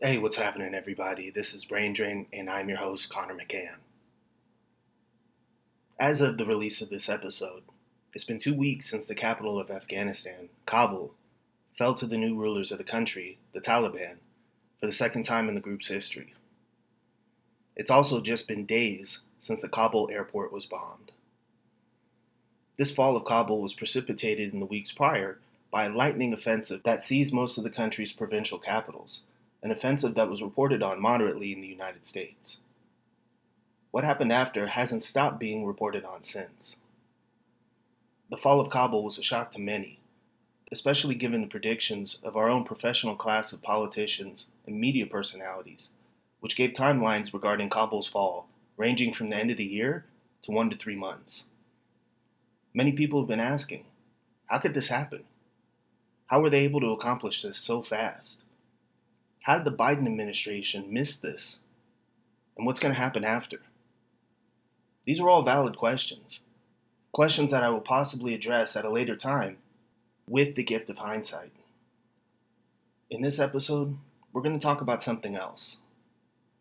Hey, what's happening, everybody? This is Brain Drain, and I'm your host, Connor McCann. As of the release of this episode, it's been two weeks since the capital of Afghanistan, Kabul, fell to the new rulers of the country, the Taliban, for the second time in the group's history. It's also just been days since the Kabul airport was bombed. This fall of Kabul was precipitated in the weeks prior by a lightning offensive that seized most of the country's provincial capitals, an offensive that was reported on moderately in the United States. What happened after hasn't stopped being reported on since. The fall of Kabul was a shock to many, especially given the predictions of our own professional class of politicians and media personalities, which gave timelines regarding Kabul's fall ranging from the end of the year to one to three months. Many people have been asking, how could this happen? How were they able to accomplish this so fast? How did the Biden administration miss this? And what's going to happen after? These are all valid questions. Questions that I will possibly address at a later time with the gift of hindsight. In this episode, we're going to talk about something else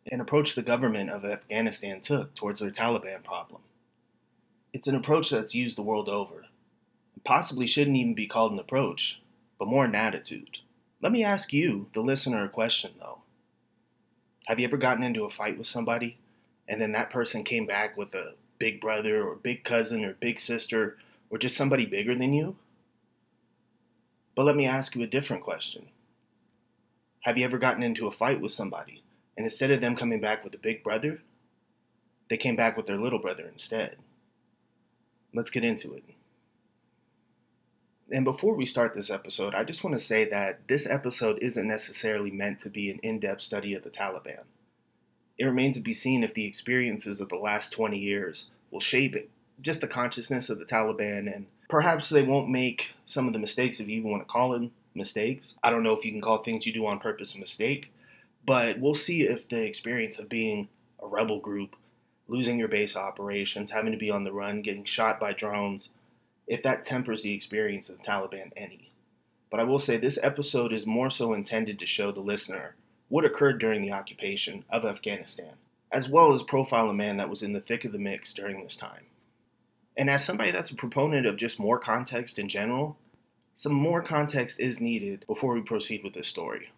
an approach the government of Afghanistan took towards their Taliban problem. It's an approach that's used the world over. It possibly shouldn't even be called an approach, but more an attitude. Let me ask you, the listener, a question though. Have you ever gotten into a fight with somebody and then that person came back with a big brother or big cousin or big sister or just somebody bigger than you? But let me ask you a different question. Have you ever gotten into a fight with somebody and instead of them coming back with a big brother, they came back with their little brother instead? Let's get into it. And before we start this episode, I just want to say that this episode isn't necessarily meant to be an in depth study of the Taliban. It remains to be seen if the experiences of the last 20 years will shape it, just the consciousness of the Taliban, and perhaps they won't make some of the mistakes, if you even want to call them mistakes. I don't know if you can call things you do on purpose a mistake, but we'll see if the experience of being a rebel group, losing your base operations, having to be on the run, getting shot by drones, if that tempers the experience of the Taliban any. But I will say this episode is more so intended to show the listener what occurred during the occupation of Afghanistan, as well as profile a man that was in the thick of the mix during this time. And as somebody that's a proponent of just more context in general, some more context is needed before we proceed with this story.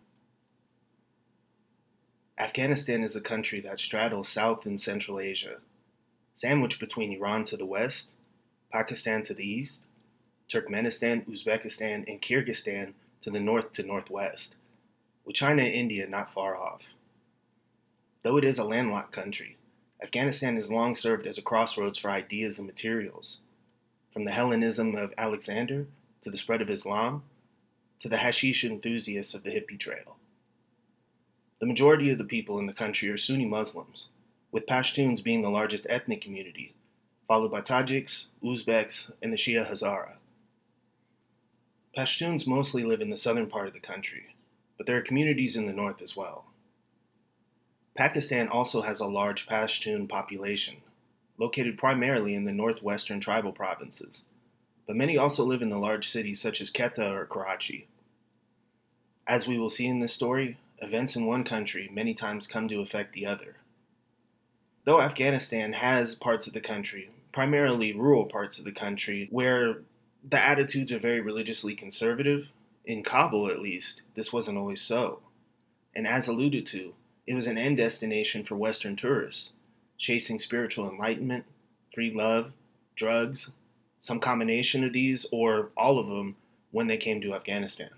Afghanistan is a country that straddles South and Central Asia, sandwiched between Iran to the west Pakistan to the east, Turkmenistan, Uzbekistan, and Kyrgyzstan to the north to northwest, with China and India not far off. Though it is a landlocked country, Afghanistan has long served as a crossroads for ideas and materials, from the Hellenism of Alexander to the spread of Islam to the hashish enthusiasts of the hippie trail. The majority of the people in the country are Sunni Muslims, with Pashtuns being the largest ethnic community followed by Tajiks, Uzbeks, and the Shia Hazara. Pashtuns mostly live in the southern part of the country, but there are communities in the north as well. Pakistan also has a large Pashtun population, located primarily in the northwestern tribal provinces, but many also live in the large cities such as Quetta or Karachi. As we will see in this story, events in one country many times come to affect the other. Though Afghanistan has parts of the country primarily rural parts of the country where the attitudes are very religiously conservative. In Kabul, at least, this wasn't always so. And as alluded to, it was an end destination for Western tourists, chasing spiritual enlightenment, free love, drugs, some combination of these, or all of them when they came to Afghanistan.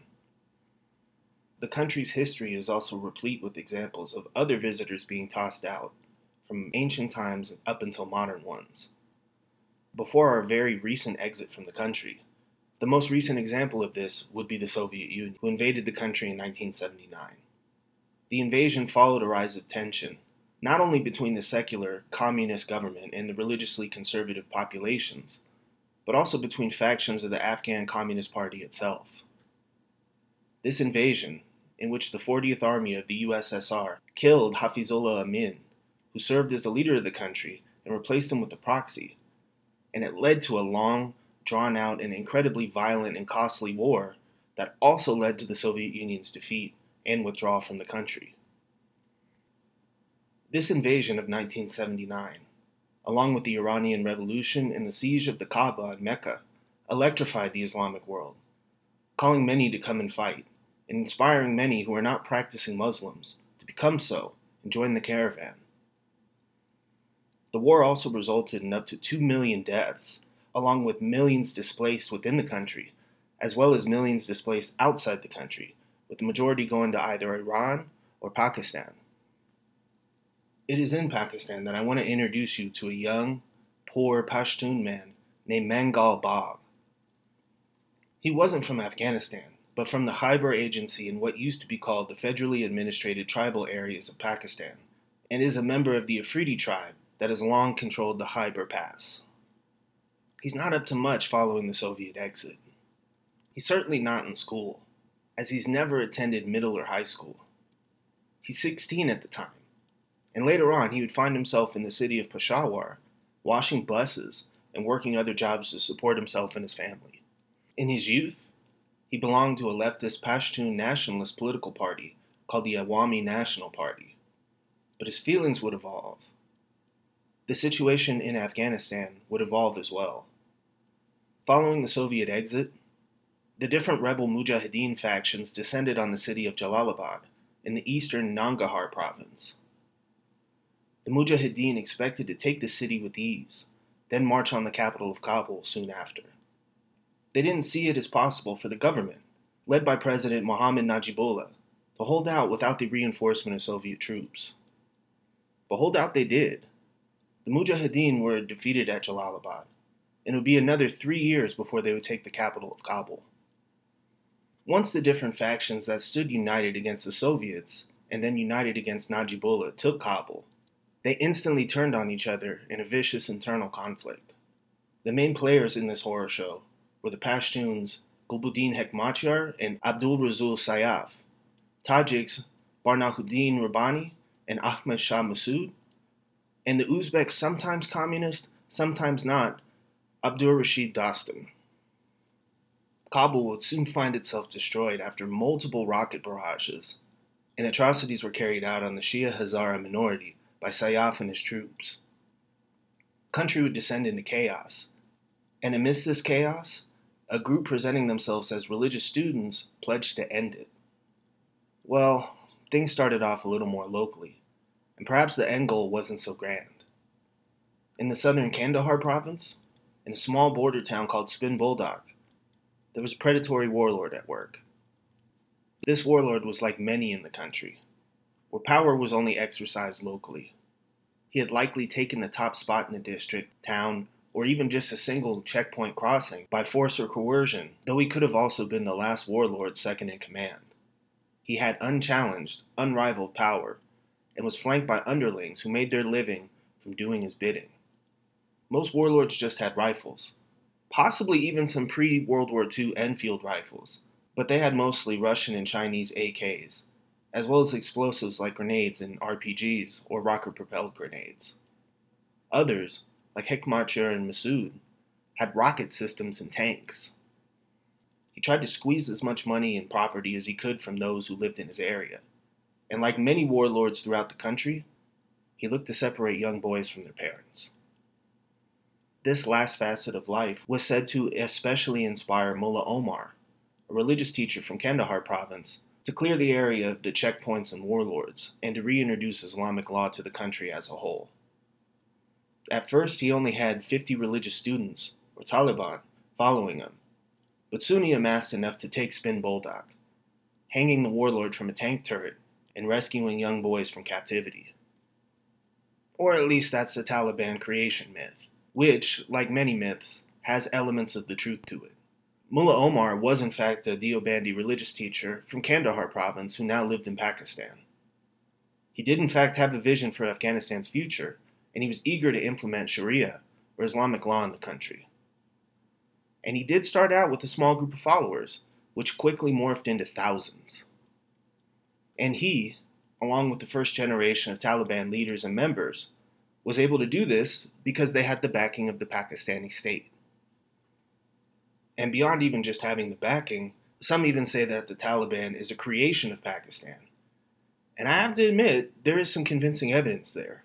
The country's history is also replete with examples of other visitors being tossed out, from ancient times up until modern ones before our very recent exit from the country. The most recent example of this would be the Soviet Union, who invaded the country in 1979. The invasion followed a rise of tension, not only between the secular communist government and the religiously conservative populations, but also between factions of the Afghan Communist Party itself. This invasion, in which the 40th Army of the USSR killed Hafizullah Amin, who served as the leader of the country, and replaced him with a proxy, and it led to a long, drawn out, and incredibly violent and costly war that also led to the Soviet Union's defeat and withdrawal from the country. This invasion of 1979, along with the Iranian Revolution and the siege of the Kaaba in Mecca, electrified the Islamic world, calling many to come and fight, and inspiring many who are not practicing Muslims to become so and join the caravan. The war also resulted in up to 2 million deaths, along with millions displaced within the country, as well as millions displaced outside the country, with the majority going to either Iran or Pakistan. It is in Pakistan that I want to introduce you to a young, poor Pashtun man named Mangal Bagh. He wasn't from Afghanistan, but from the Khyber Agency in what used to be called the federally administrated tribal areas of Pakistan, and is a member of the Afridi tribe that has long controlled the Khyber Pass. He's not up to much following the Soviet exit. He's certainly not in school, as he's never attended middle or high school. He's 16 at the time and later on, he would find himself in the city of Peshawar, washing buses and working other jobs to support himself and his family. In his youth, he belonged to a leftist Pashtun nationalist political party called the Awami National Party. But his feelings would evolve. The situation in Afghanistan would evolve as well. Following the Soviet exit, the different rebel Mujahideen factions descended on the city of Jalalabad in the eastern Nangarhar province. The Mujahideen expected to take the city with ease, then march on the capital of Kabul soon after. They didn't see it as possible for the government, led by President Mohammad Najibullah, to hold out without the reinforcement of Soviet troops. But hold out they did. The Mujahideen were defeated at Jalalabad, and it would be another three years before they would take the capital of Kabul. Once the different factions that stood united against the Soviets and then united against Najibullah took Kabul, they instantly turned on each other in a vicious internal conflict. The main players in this horror show were the Pashtuns Gulbuddin Hekmatyar and Abdul Rasul Sayaf, Tajiks Burhanuddin Rabbani and Ahmad Shah Massoud, and the Uzbek, sometimes communist, sometimes not, Abdur Rashid Dostum. Kabul would soon find itself destroyed after multiple rocket barrages, and atrocities were carried out on the Shia Hazara minority by Sayyaf and his troops. Country would descend into chaos, and amidst this chaos, a group presenting themselves as religious students pledged to end it. Well, things started off a little more locally, and perhaps the end goal wasn't so grand. In the southern Kandahar province, in a small border town called Spin Boldak, there was a predatory warlord at work. This warlord was like many in the country, where power was only exercised locally. He had likely taken the top spot in the district, town, or even just a single checkpoint crossing by force or coercion, though he could have also been the last warlord second in command. He had unchallenged, unrivaled power, and was flanked by underlings who made their living from doing his bidding. Most warlords just had rifles, possibly even some pre World War II Enfield rifles, but they had mostly Russian and Chinese AKs, as well as explosives like grenades and RPGs or rocket propelled grenades. Others, like Hekmatyar and Massoud, had rocket systems and tanks. He tried to squeeze as much money and property as he could from those who lived in his area, and like many warlords throughout the country, he looked to separate young boys from their parents. This last facet of life was said to especially inspire Mullah Omar, a religious teacher from Kandahar province to clear the area of the checkpoints and warlords, and to reintroduce Islamic law to the country as a whole. At first, he only had 50 religious students, or Taliban, following him, but soon he amassed enough to take Spin Boldak, hanging the warlord from a tank turret and rescuing young boys from captivity. Or at least that's the Taliban creation myth, which, like many myths, has elements of the truth to it. Mullah Omar was in fact a Deobandi religious teacher from Kandahar province who now lived in Pakistan. He did in fact have a vision for Afghanistan's future, and he was eager to implement Sharia, or Islamic law, in the country. And he did start out with a small group of followers, which quickly morphed into thousands. And he, along with the first generation of Taliban leaders and members, was able to do this because they had the backing of the Pakistani state. And beyond even just having the backing, some even say that the Taliban is a creation of Pakistan. And I have to admit, there is some convincing evidence there.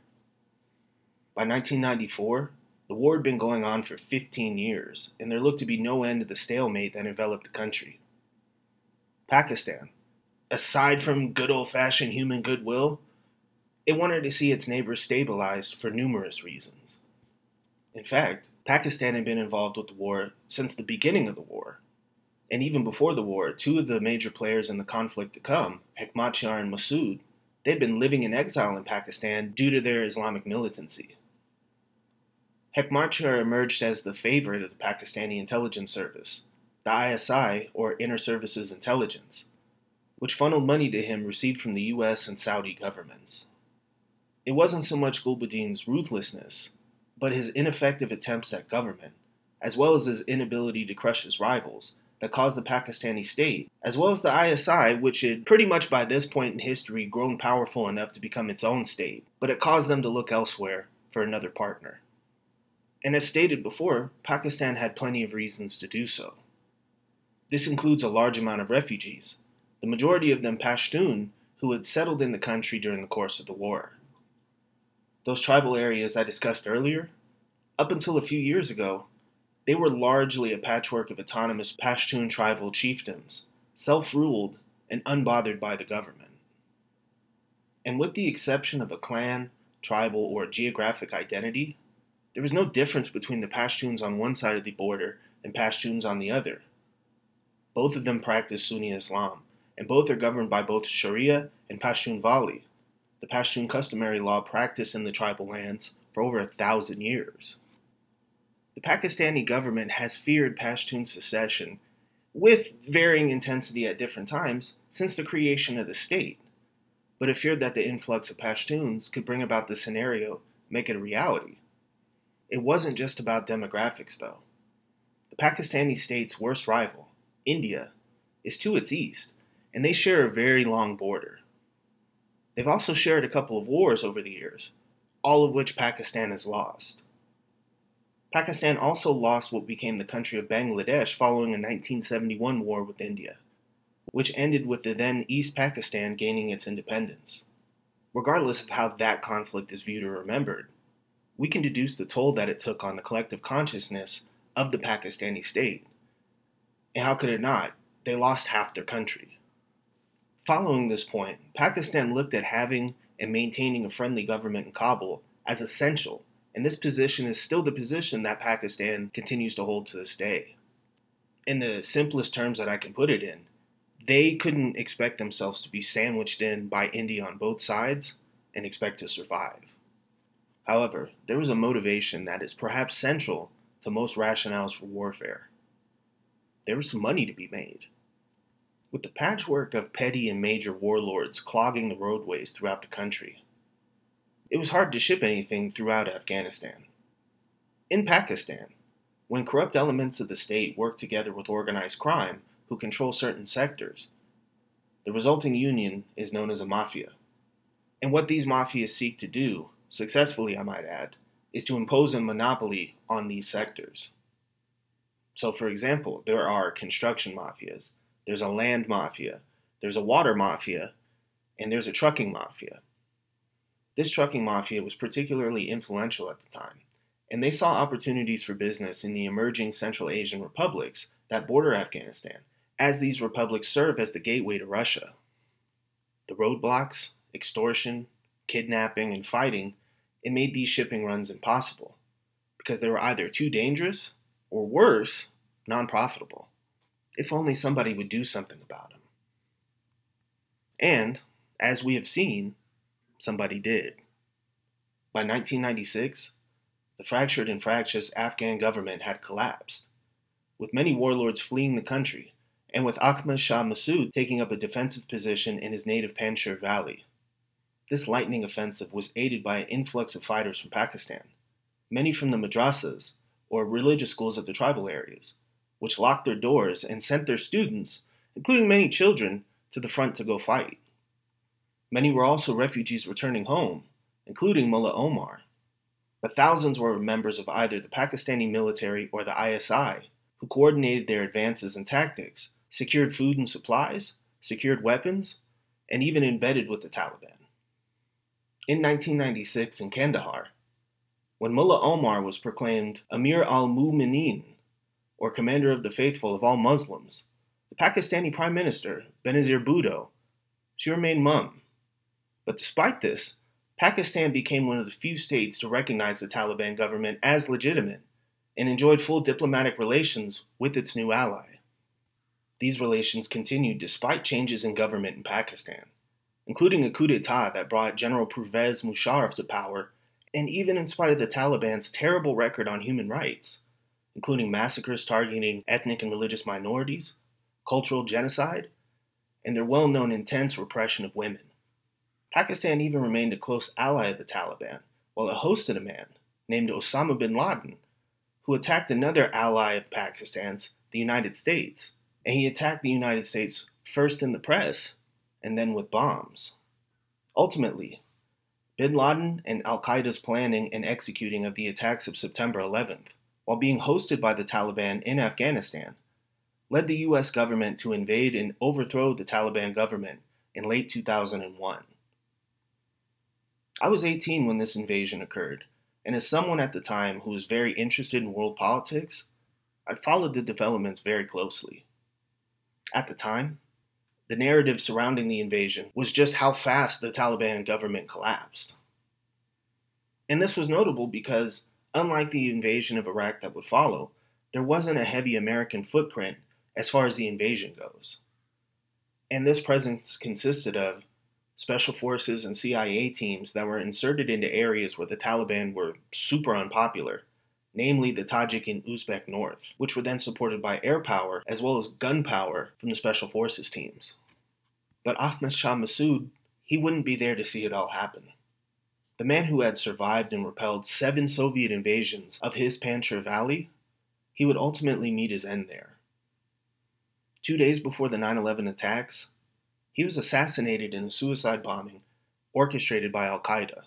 By 1994, the war had been going on for 15 years, and there looked to be no end to the stalemate that enveloped the country. Pakistan, aside from good old fashioned human goodwill, it wanted to see its neighbors stabilized for numerous reasons. In fact, Pakistan had been involved with the war since the beginning of the war. And even before the war, two of the major players in the conflict to come, Hekmatyar and Massoud, they'd been living in exile in Pakistan due to their Islamic militancy. Hekmatyar emerged as the favorite of the Pakistani intelligence service, the ISI, or Inter Services Intelligence, which funneled money to him received from the US and Saudi governments. It wasn't so much Gulbuddin's ruthlessness, but his ineffective attempts at government, as well as his inability to crush his rivals, that caused the Pakistani state, as well as the ISI, which had pretty much by this point in history grown powerful enough to become its own state, but it caused them to look elsewhere for another partner. And as stated before, Pakistan had plenty of reasons to do so. This includes a large amount of refugees, the majority of them Pashtun, who had settled in the country during the course of the war. Those tribal areas I discussed earlier, up until a few years ago, they were largely a patchwork of autonomous Pashtun tribal chiefdoms, self ruled and unbothered by the government. And with the exception of a clan, tribal, or geographic identity, there was no difference between the Pashtuns on one side of the border and Pashtuns on the other. Both of them practice Sunni Islam, and both are governed by both Sharia and Pashtunwali, the Pashtun customary law practiced in the tribal lands for over a thousand years. The Pakistani government has feared Pashtun secession with varying intensity at different times since the creation of the state, but it feared that the influx of Pashtuns could bring about the scenario, make it a reality. It wasn't just about demographics, though. The Pakistani state's worst rival, India, is to its east, and they share a very long border. They've also shared a couple of wars over the years, all of which Pakistan has lost. Pakistan also lost what became the country of Bangladesh following a 1971 war with India, which ended with the then East Pakistan gaining its independence. Regardless of how that conflict is viewed or remembered, we can deduce the toll that it took on the collective consciousness of the Pakistani state. And how could it not? They lost half their country. Following this point, Pakistan looked at having and maintaining a friendly government in Kabul as essential, and this position is still the position that Pakistan continues to hold to this day. In the simplest terms that I can put it in, they couldn't expect themselves to be sandwiched in by India on both sides and expect to survive. However, there was a motivation that is perhaps central to most rationales for warfare. There was money to be made. With the patchwork of petty and major warlords clogging the roadways throughout the country, it was hard to ship anything throughout Afghanistan. In Pakistan, when corrupt elements of the state work together with organized crime who control certain sectors, the resulting union is known as a mafia. And what these mafias seek to do successfully, I might add, is to impose a monopoly on these sectors. So, for example, there are construction mafias, there's a land mafia, there's a water mafia, and there's a trucking mafia. This trucking mafia was particularly influential at the time, and they saw opportunities for business in the emerging Central Asian republics that border Afghanistan, as these republics serve as the gateway to Russia. The roadblocks, extortion, kidnapping, and fighting, it made these shipping runs impossible because they were either too dangerous or worse, non profitable. If only somebody would do something about him. And, as we have seen, somebody did. By 1996, the fractured and fractious Afghan government had collapsed, with many warlords fleeing the country, and with Ahmad Shah Massoud taking up a defensive position in his native Panjshir Valley. This lightning offensive was aided by an influx of fighters from Pakistan, many from the madrasas, or religious schools of the tribal areas, which locked their doors and sent their students, including many children, to the front to go fight. Many were also refugees returning home, including Mullah Omar. But thousands were members of either the Pakistani military or the ISI, who coordinated their advances and tactics, secured food and supplies, secured weapons, and even embedded with the Taliban. In 1996 in Kandahar, when Mullah Omar was proclaimed Amir al Mu'minin, or Commander of the Faithful of all Muslims, the Pakistani Prime Minister, Benazir Bhutto, she remained mum. But despite this, Pakistan became one of the few states to recognize the Taliban government as legitimate and enjoyed full diplomatic relations with its new ally. These relations continued despite changes in government in Pakistan, including a coup d'etat that brought General Pervez Musharraf to power, and even in spite of the Taliban's terrible record on human rights, including massacres targeting ethnic and religious minorities, cultural genocide, and their well known intense repression of women. Pakistan even remained a close ally of the Taliban, while it hosted a man named Osama bin Laden, who attacked another ally of Pakistan's, the United States, and he attacked the United States first in the press and then with bombs. Ultimately, bin Laden and Al Qaeda's planning and executing of the attacks of September 11th, while being hosted by the Taliban in Afghanistan, led the U.S. government to invade and overthrow the Taliban government in late 2001. I was 18 when this invasion occurred, and as someone at the time who was very interested in world politics, I followed the developments very closely. At the time, the narrative surrounding the invasion was just how fast the Taliban government collapsed. And this was notable because, unlike the invasion of Iraq that would follow, there wasn't a heavy American footprint as far as the invasion goes. And this presence consisted of special forces and CIA teams that were inserted into areas where the Taliban were super unpopular namely the Tajik and Uzbek North, which were then supported by air power as well as gun power from the Special Forces teams. But Ahmad Shah Massoud, he wouldn't be there to see it all happen. The man who had survived and repelled seven Soviet invasions of his Panjshir Valley, he would ultimately meet his end there. Two days before the 9 11 attacks, he was assassinated in a suicide bombing orchestrated by Al Qaeda.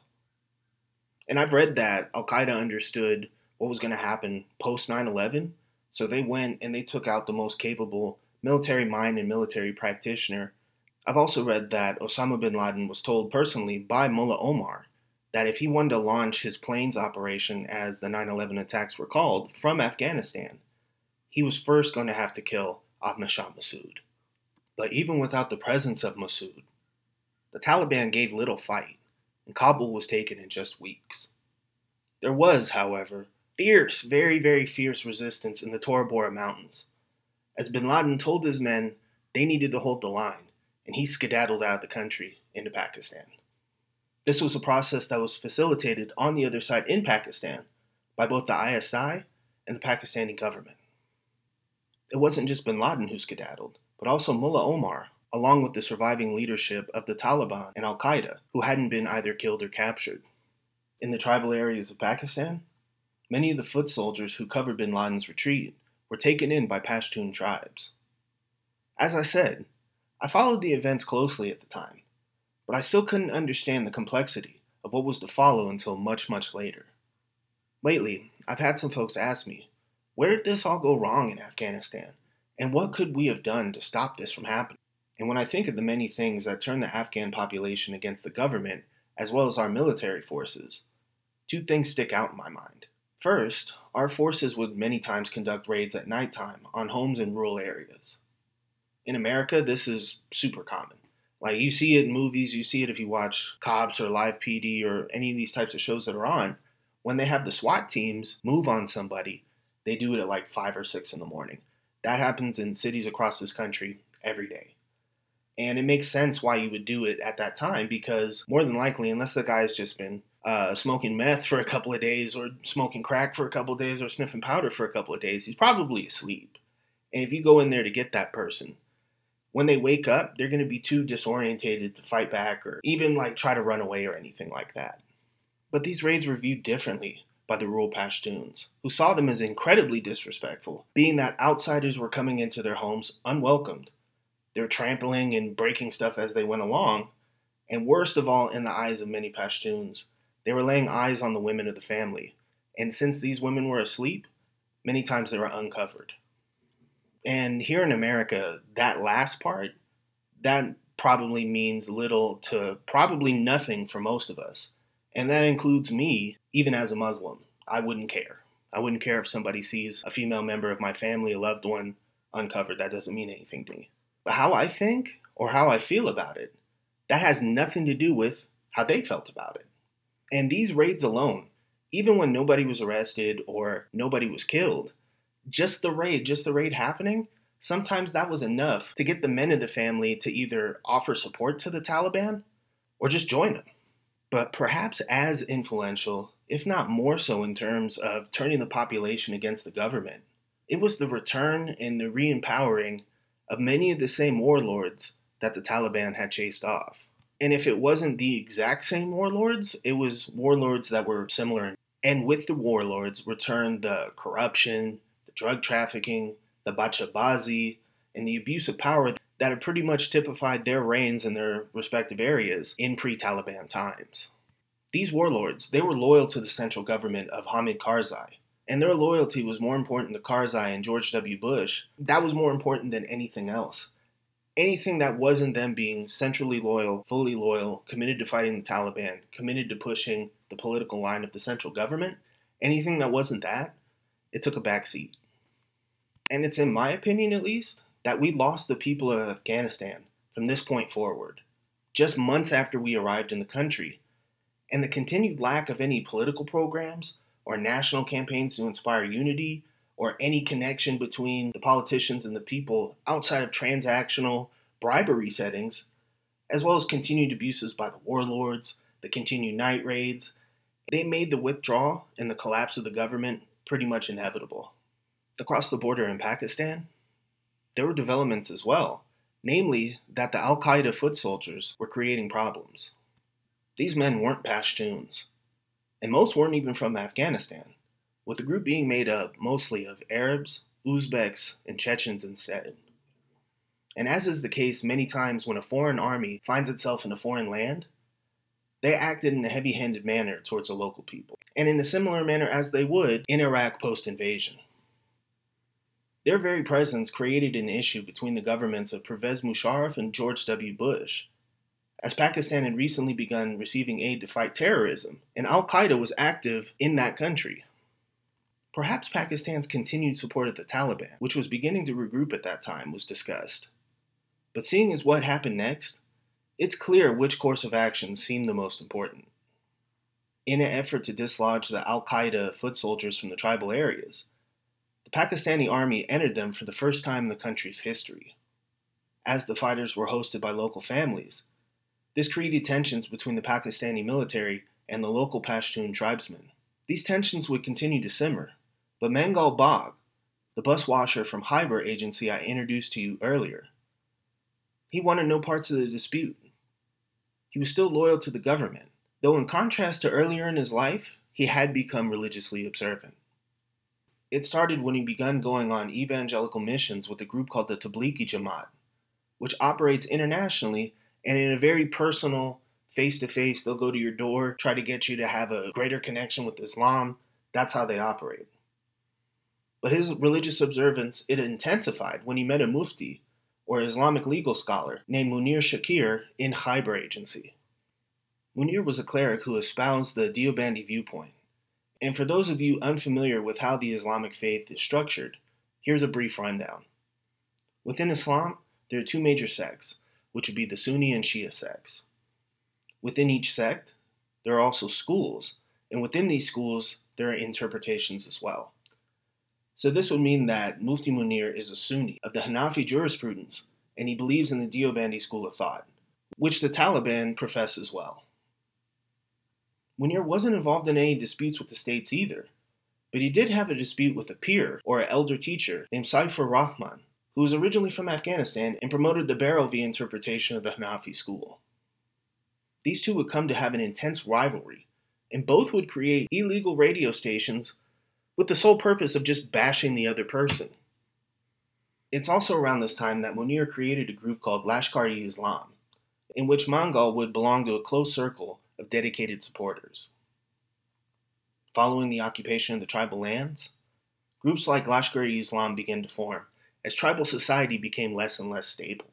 And I've read that Al Qaeda understood what was going to happen post 9 11. So they went and they took out the most capable military mind and military practitioner. I've also read that Osama bin Laden was told personally by Mullah Omar that if he wanted to launch his planes operation, as the 9 11 attacks were called, from Afghanistan, he was first going to have to kill Ahmad Shah Massoud. But even without the presence of Massoud, the Taliban gave little fight, and Kabul was taken in just weeks. There was, however, fierce, very, very fierce resistance in the Tora Bora Mountains. As bin Laden told his men they needed to hold the line, and he skedaddled out of the country into Pakistan. This was a process that was facilitated on the other side in Pakistan by both the ISI and the Pakistani government. It wasn't just bin Laden who skedaddled, but also Mullah Omar, along with the surviving leadership of the Taliban and Al Qaeda, who hadn't been either killed or captured. In the tribal areas of Pakistan, Many of the foot soldiers who covered bin Laden's retreat were taken in by Pashtun tribes. As I said, I followed the events closely at the time, but I still couldn't understand the complexity of what was to follow until much, much later. Lately, I've had some folks ask me, where did this all go wrong in Afghanistan, and what could we have done to stop this from happening? And when I think of the many things that turned the Afghan population against the government, as well as our military forces, two things stick out in my mind. First, our forces would many times conduct raids at nighttime on homes in rural areas. In America, this is super common. Like you see it in movies, you see it if you watch Cops or Live PD or any of these types of shows that are on. When they have the SWAT teams move on somebody, they do it at like 5 or 6 in the morning. That happens in cities across this country every day. And it makes sense why you would do it at that time because more than likely, unless the guy's just been uh, smoking meth for a couple of days or smoking crack for a couple of days or sniffing powder for a couple of days, he's probably asleep. And if you go in there to get that person, when they wake up, they're going to be too disorientated to fight back or even like try to run away or anything like that. But these raids were viewed differently by the rural Pashtuns, who saw them as incredibly disrespectful, being that outsiders were coming into their homes unwelcomed. They were trampling and breaking stuff as they went along, and worst of all, in the eyes of many Pashtuns, they were laying eyes on the women of the family, and since these women were asleep, many times they were uncovered. And here in America, that last part, that probably means little to probably nothing for most of us. And that includes me, even as a Muslim. I wouldn't care. I wouldn't care if somebody sees a female member of my family, a loved one, uncovered. That doesn't mean anything to me. But how I think or how I feel about it, that has nothing to do with how they felt about it. And these raids alone, even when nobody was arrested or nobody was killed, just the raid, just the raid happening, sometimes that was enough to get the men of the family to either offer support to the Taliban or just join them. But perhaps as influential, if not more so in terms of turning the population against the government, it was the return and the re empowering of many of the same warlords that the Taliban had chased off. And if it wasn't the exact same warlords, it was warlords that were similar. And with the warlords returned the corruption, drug trafficking, the bachabazi, and the abuse of power that had pretty much typified their reigns in their respective areas in pre Taliban times. These warlords, they were loyal to the central government of Hamid Karzai, and their loyalty was more important to Karzai and George W. Bush. That was more important than anything else anything that wasn't them being centrally loyal, fully loyal, committed to fighting the Taliban, committed to pushing the political line of the central government, anything that wasn't that, it took a backseat. And it's in my opinion, at least, that we lost the people of Afghanistan from this point forward, just months after we arrived in the country. And the continued lack of any political programs or national campaigns to inspire unity or any connection between the politicians and the people outside of transactional bribery settings, as well as continued abuses by the warlords, the continued night raids, they made the withdrawal and the collapse of the government pretty much inevitable. Across the border in Pakistan, there were developments as well, namely that the Al Qaeda foot soldiers were creating problems. These men weren't Pashtuns, and most weren't even from Afghanistan with the group being made up mostly of Arabs, Uzbeks, and Chechens instead. And as is the case many times when a foreign army finds itself in a foreign land, they acted in a heavy handed manner towards the local people, and in a similar manner as they would in Iraq post invasion. Their very presence created an issue between the governments of Pervez Musharraf and George W. Bush, as Pakistan had recently begun receiving aid to fight terrorism, and Al Qaeda was active in that country. Perhaps Pakistan's continued support of the Taliban, which was beginning to regroup at that time, was discussed. But seeing as what happened next, it's clear which course of action seemed the most important. In an effort to dislodge the Al Qaeda foot soldiers from the tribal areas, the Pakistani army entered them for the first time in the country's history. As the fighters were hosted by local families, this created tensions between the Pakistani military and the local Pashtun tribesmen. These tensions would continue to simmer but Mangal Bagh, the bus washer from Khyber agency I introduced to you earlier, he wanted no parts of the dispute. He was still loyal to the government, though in contrast to earlier in his life, he had become religiously observant. It started when he began going on evangelical missions with a group called the Tablighi Jamaat, which operates internationally and in a very personal, face to face, they'll go to your door, try to get you to have a greater connection with Islam. That's how they operate. But his religious observance it intensified when he met a mufti, or Islamic legal scholar, named Munir Shakir in Khyber Agency. Munir was a cleric who espoused the Deobandi viewpoint. And for those of you unfamiliar with how the Islamic faith is structured, here's a brief rundown. Within Islam, there are two major sects, which would be the Sunni and Shia sects. Within each sect, there are also schools, and within these schools, there are interpretations as well. So this would mean that Mufti Munir is a Sunni of the Hanafi jurisprudence, and he believes in the Deobandi school of thought, which the Taliban profess as well. Munir wasn't involved in any disputes with the states either, but he did have a dispute with a peer or an elder teacher named Saifur Rahman, who was originally from Afghanistan and promoted the Barelvi interpretation of the Hanafi school. These two would come to have an intense rivalry, and both would create illegal radio stations with the sole purpose of just bashing the other person. It's also around this time that Munir created a group called Lashkar-e Islam, in which Mangal would belong to a close circle of dedicated supporters. Following the occupation of the tribal lands, groups like Lashkar-e Islam began to form as tribal society became less and less stable.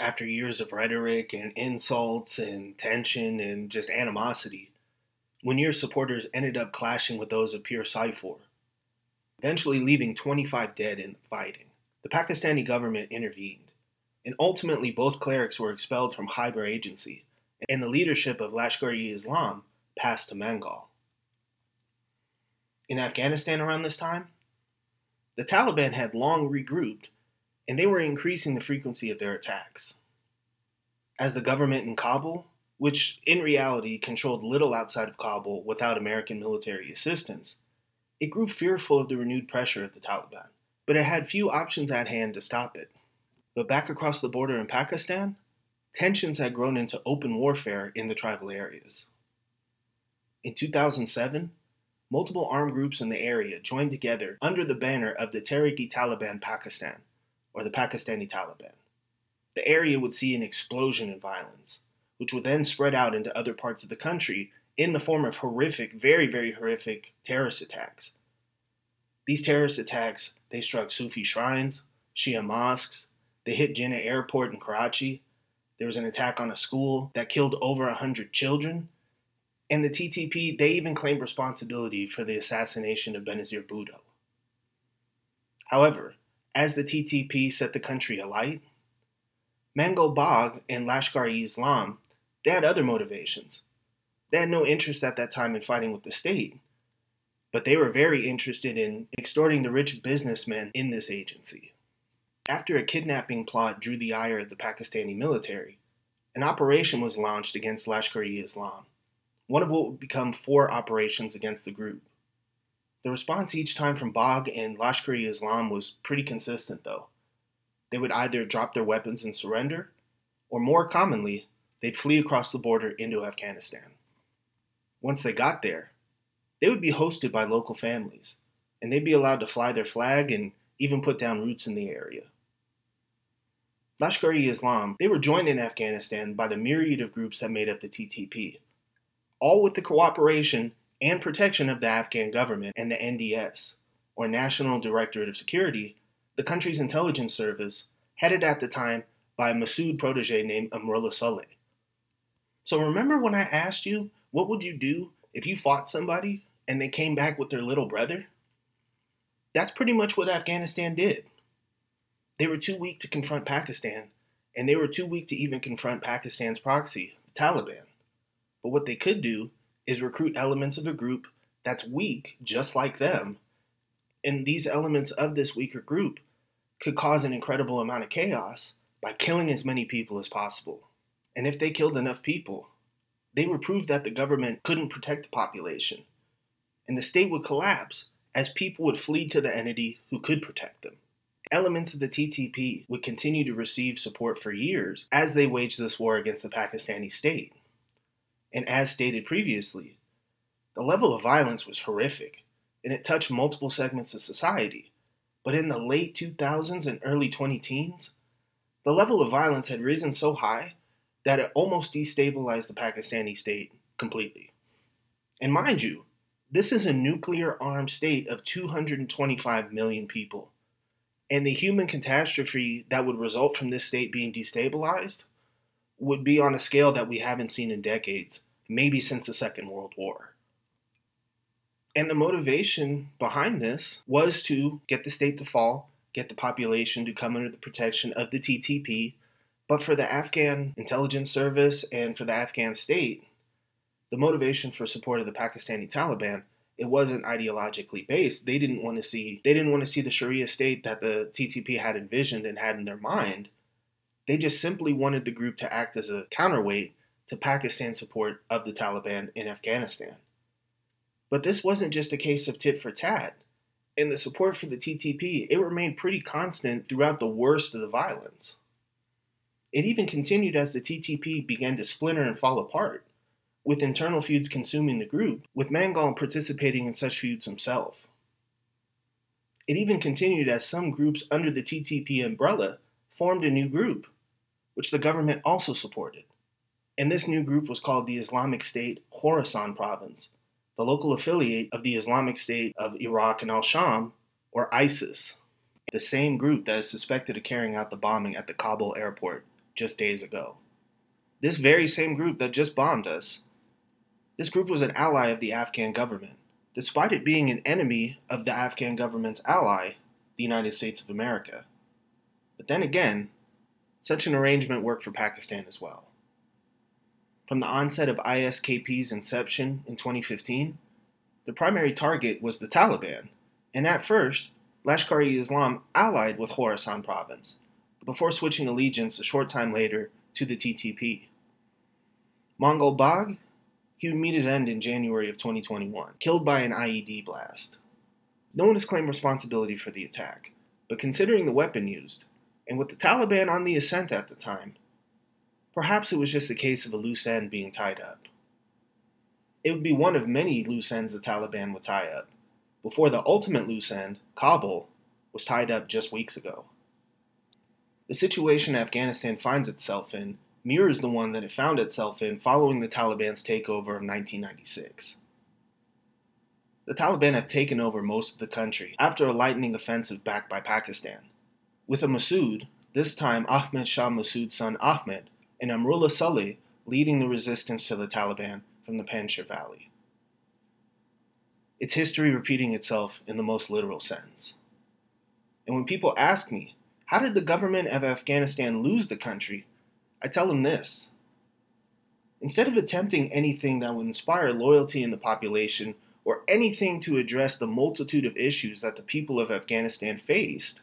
After years of rhetoric and insults and tension and just animosity, Munir supporters ended up clashing with those of Pir Saifur, eventually leaving 25 dead in the fighting. The Pakistani government intervened, and ultimately both clerics were expelled from Khyber Agency, and the leadership of Lashkar-e-Islam passed to Mangal. In Afghanistan around this time, the Taliban had long regrouped and they were increasing the frequency of their attacks. As the government in Kabul, which in reality controlled little outside of Kabul without American military assistance, it grew fearful of the renewed pressure of the Taliban, but it had few options at hand to stop it. But back across the border in Pakistan, tensions had grown into open warfare in the tribal areas. In 2007, multiple armed groups in the area joined together under the banner of the Tehrik-e-Taliban Pakistan or the Pakistani Taliban. The area would see an explosion in violence, which would then spread out into other parts of the country in the form of horrific, very, very horrific terrorist attacks. These terrorist attacks, they struck Sufi shrines, Shia mosques, they hit Jinnah Airport in Karachi. There was an attack on a school that killed over 100 children. And the TTP, they even claimed responsibility for the assassination of Benazir Bhutto. However, as the TTP set the country alight, Mangal Bagh and Lashkar-e-Islam, they had other motivations. They had no interest at that time in fighting with the state, but they were very interested in extorting the rich businessmen in this agency. After a kidnapping plot drew the ire of the Pakistani military, an operation was launched against Lashkar-e-Islam, one of what would become four operations against the group. The response each time from Bagh and Lashkar-e-Islam was pretty consistent, though. They would either drop their weapons and surrender, or more commonly, they'd flee across the border into Afghanistan. Once they got there, they would be hosted by local families, and they'd be allowed to fly their flag and even put down roots in the area. Lashkar-e-Islam, they were joined in Afghanistan by the myriad of groups that made up the TTP, all with the cooperation and protection of the Afghan government and the NDS, or National Directorate of Security, the country's intelligence service, headed at the time by a Massoud protege named Amrullah Saleh. So remember when I asked you, what would you do if you fought somebody and they came back with their little brother? That's pretty much what Afghanistan did. They were too weak to confront Pakistan, and they were too weak to even confront Pakistan's proxy, the Taliban. But what they could do is recruit elements of a group that's weak, just like them. And these elements of this weaker group could cause an incredible amount of chaos by killing as many people as possible. And if they killed enough people, they would prove that the government couldn't protect the population. And the state would collapse as people would flee to the entity who could protect them. Elements of the TTP would continue to receive support for years as they waged this war against the Pakistani state. And as stated previously, the level of violence was horrific and it touched multiple segments of society. But in the late 2000s and early 20 teens, the level of violence had risen so high that it almost destabilized the Pakistani state completely. And mind you, this is a nuclear armed state of 225 million people. And the human catastrophe that would result from this state being destabilized would be on a scale that we haven't seen in decades, maybe since the Second World War. And the motivation behind this was to get the state to fall, get the population to come under the protection of the TTP. But for the Afghan intelligence service and for the Afghan state, the motivation for support of the Pakistani Taliban it wasn't ideologically based. They didn't want to see they didn't want to see the Sharia state that the TTP had envisioned and had in their mind. They just simply wanted the group to act as a counterweight to Pakistan's support of the Taliban in Afghanistan. But this wasn't just a case of tit for tat. In the support for the TTP, it remained pretty constant throughout the worst of the violence. It even continued as the TTP began to splinter and fall apart, with internal feuds consuming the group, with Mangal participating in such feuds himself. It even continued as some groups under the TTP umbrella formed a new group, which the government also supported. And this new group was called the Islamic State Khorasan Province, the local affiliate of the Islamic State of Iraq and al Sham, or ISIS, the same group that is suspected of carrying out the bombing at the Kabul airport just days ago. This very same group that just bombed us. This group was an ally of the Afghan government, despite it being an enemy of the Afghan government's ally, the United States of America. But then again, such an arrangement worked for Pakistan as well. From the onset of ISKP's inception in 2015, the primary target was the Taliban, and at first, Lashkar-e-Islam allied with Khorasan province, before switching allegiance a short time later to the TTP. Mangal Bagh, he would meet his end in January of 2021, killed by an IED blast. No one has claimed responsibility for the attack, but considering the weapon used, and with the Taliban on the ascent at the time, perhaps it was just a case of a loose end being tied up. It would be one of many loose ends the Taliban would tie up, before the ultimate loose end, Kabul, was tied up just weeks ago. The situation Afghanistan finds itself in mirrors the one that it found itself in following the Taliban's takeover of 1996. The Taliban have taken over most of the country after a lightning offensive backed by Pakistan, with a Massoud, this time Ahmed Shah Massoud's son Ahmed, and Amrullah Saleh leading the resistance to the Taliban from the Panjshir Valley. It's history repeating itself in the most literal sense. And when people ask me, how did the government of Afghanistan lose the country? I tell them this. Instead of attempting anything that would inspire loyalty in the population or anything to address the multitude of issues that the people of Afghanistan faced,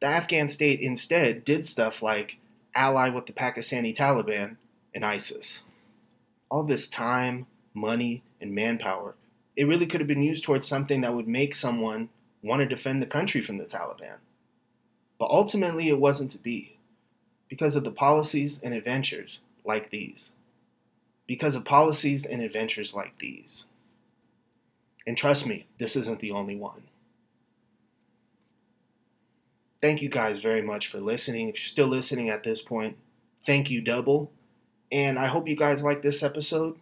the Afghan state instead did stuff like ally with the Pakistani Taliban and ISIS. All this time, money, and manpower it really could have been used towards something that would make someone want to defend the country from the Taliban. But ultimately, it wasn't to be because of the policies and adventures like these. Because of policies and adventures like these. And trust me, this isn't the only one. Thank you guys very much for listening. If you're still listening at this point, thank you double. And I hope you guys like this episode.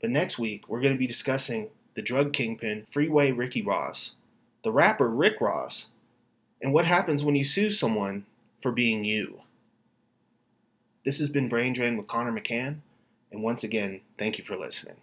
But next week, we're going to be discussing the drug kingpin Freeway Ricky Ross, the rapper Rick Ross, and what happens when you sue someone for being you. This has been Brain Drain with Connor McCann, and once again, thank you for listening.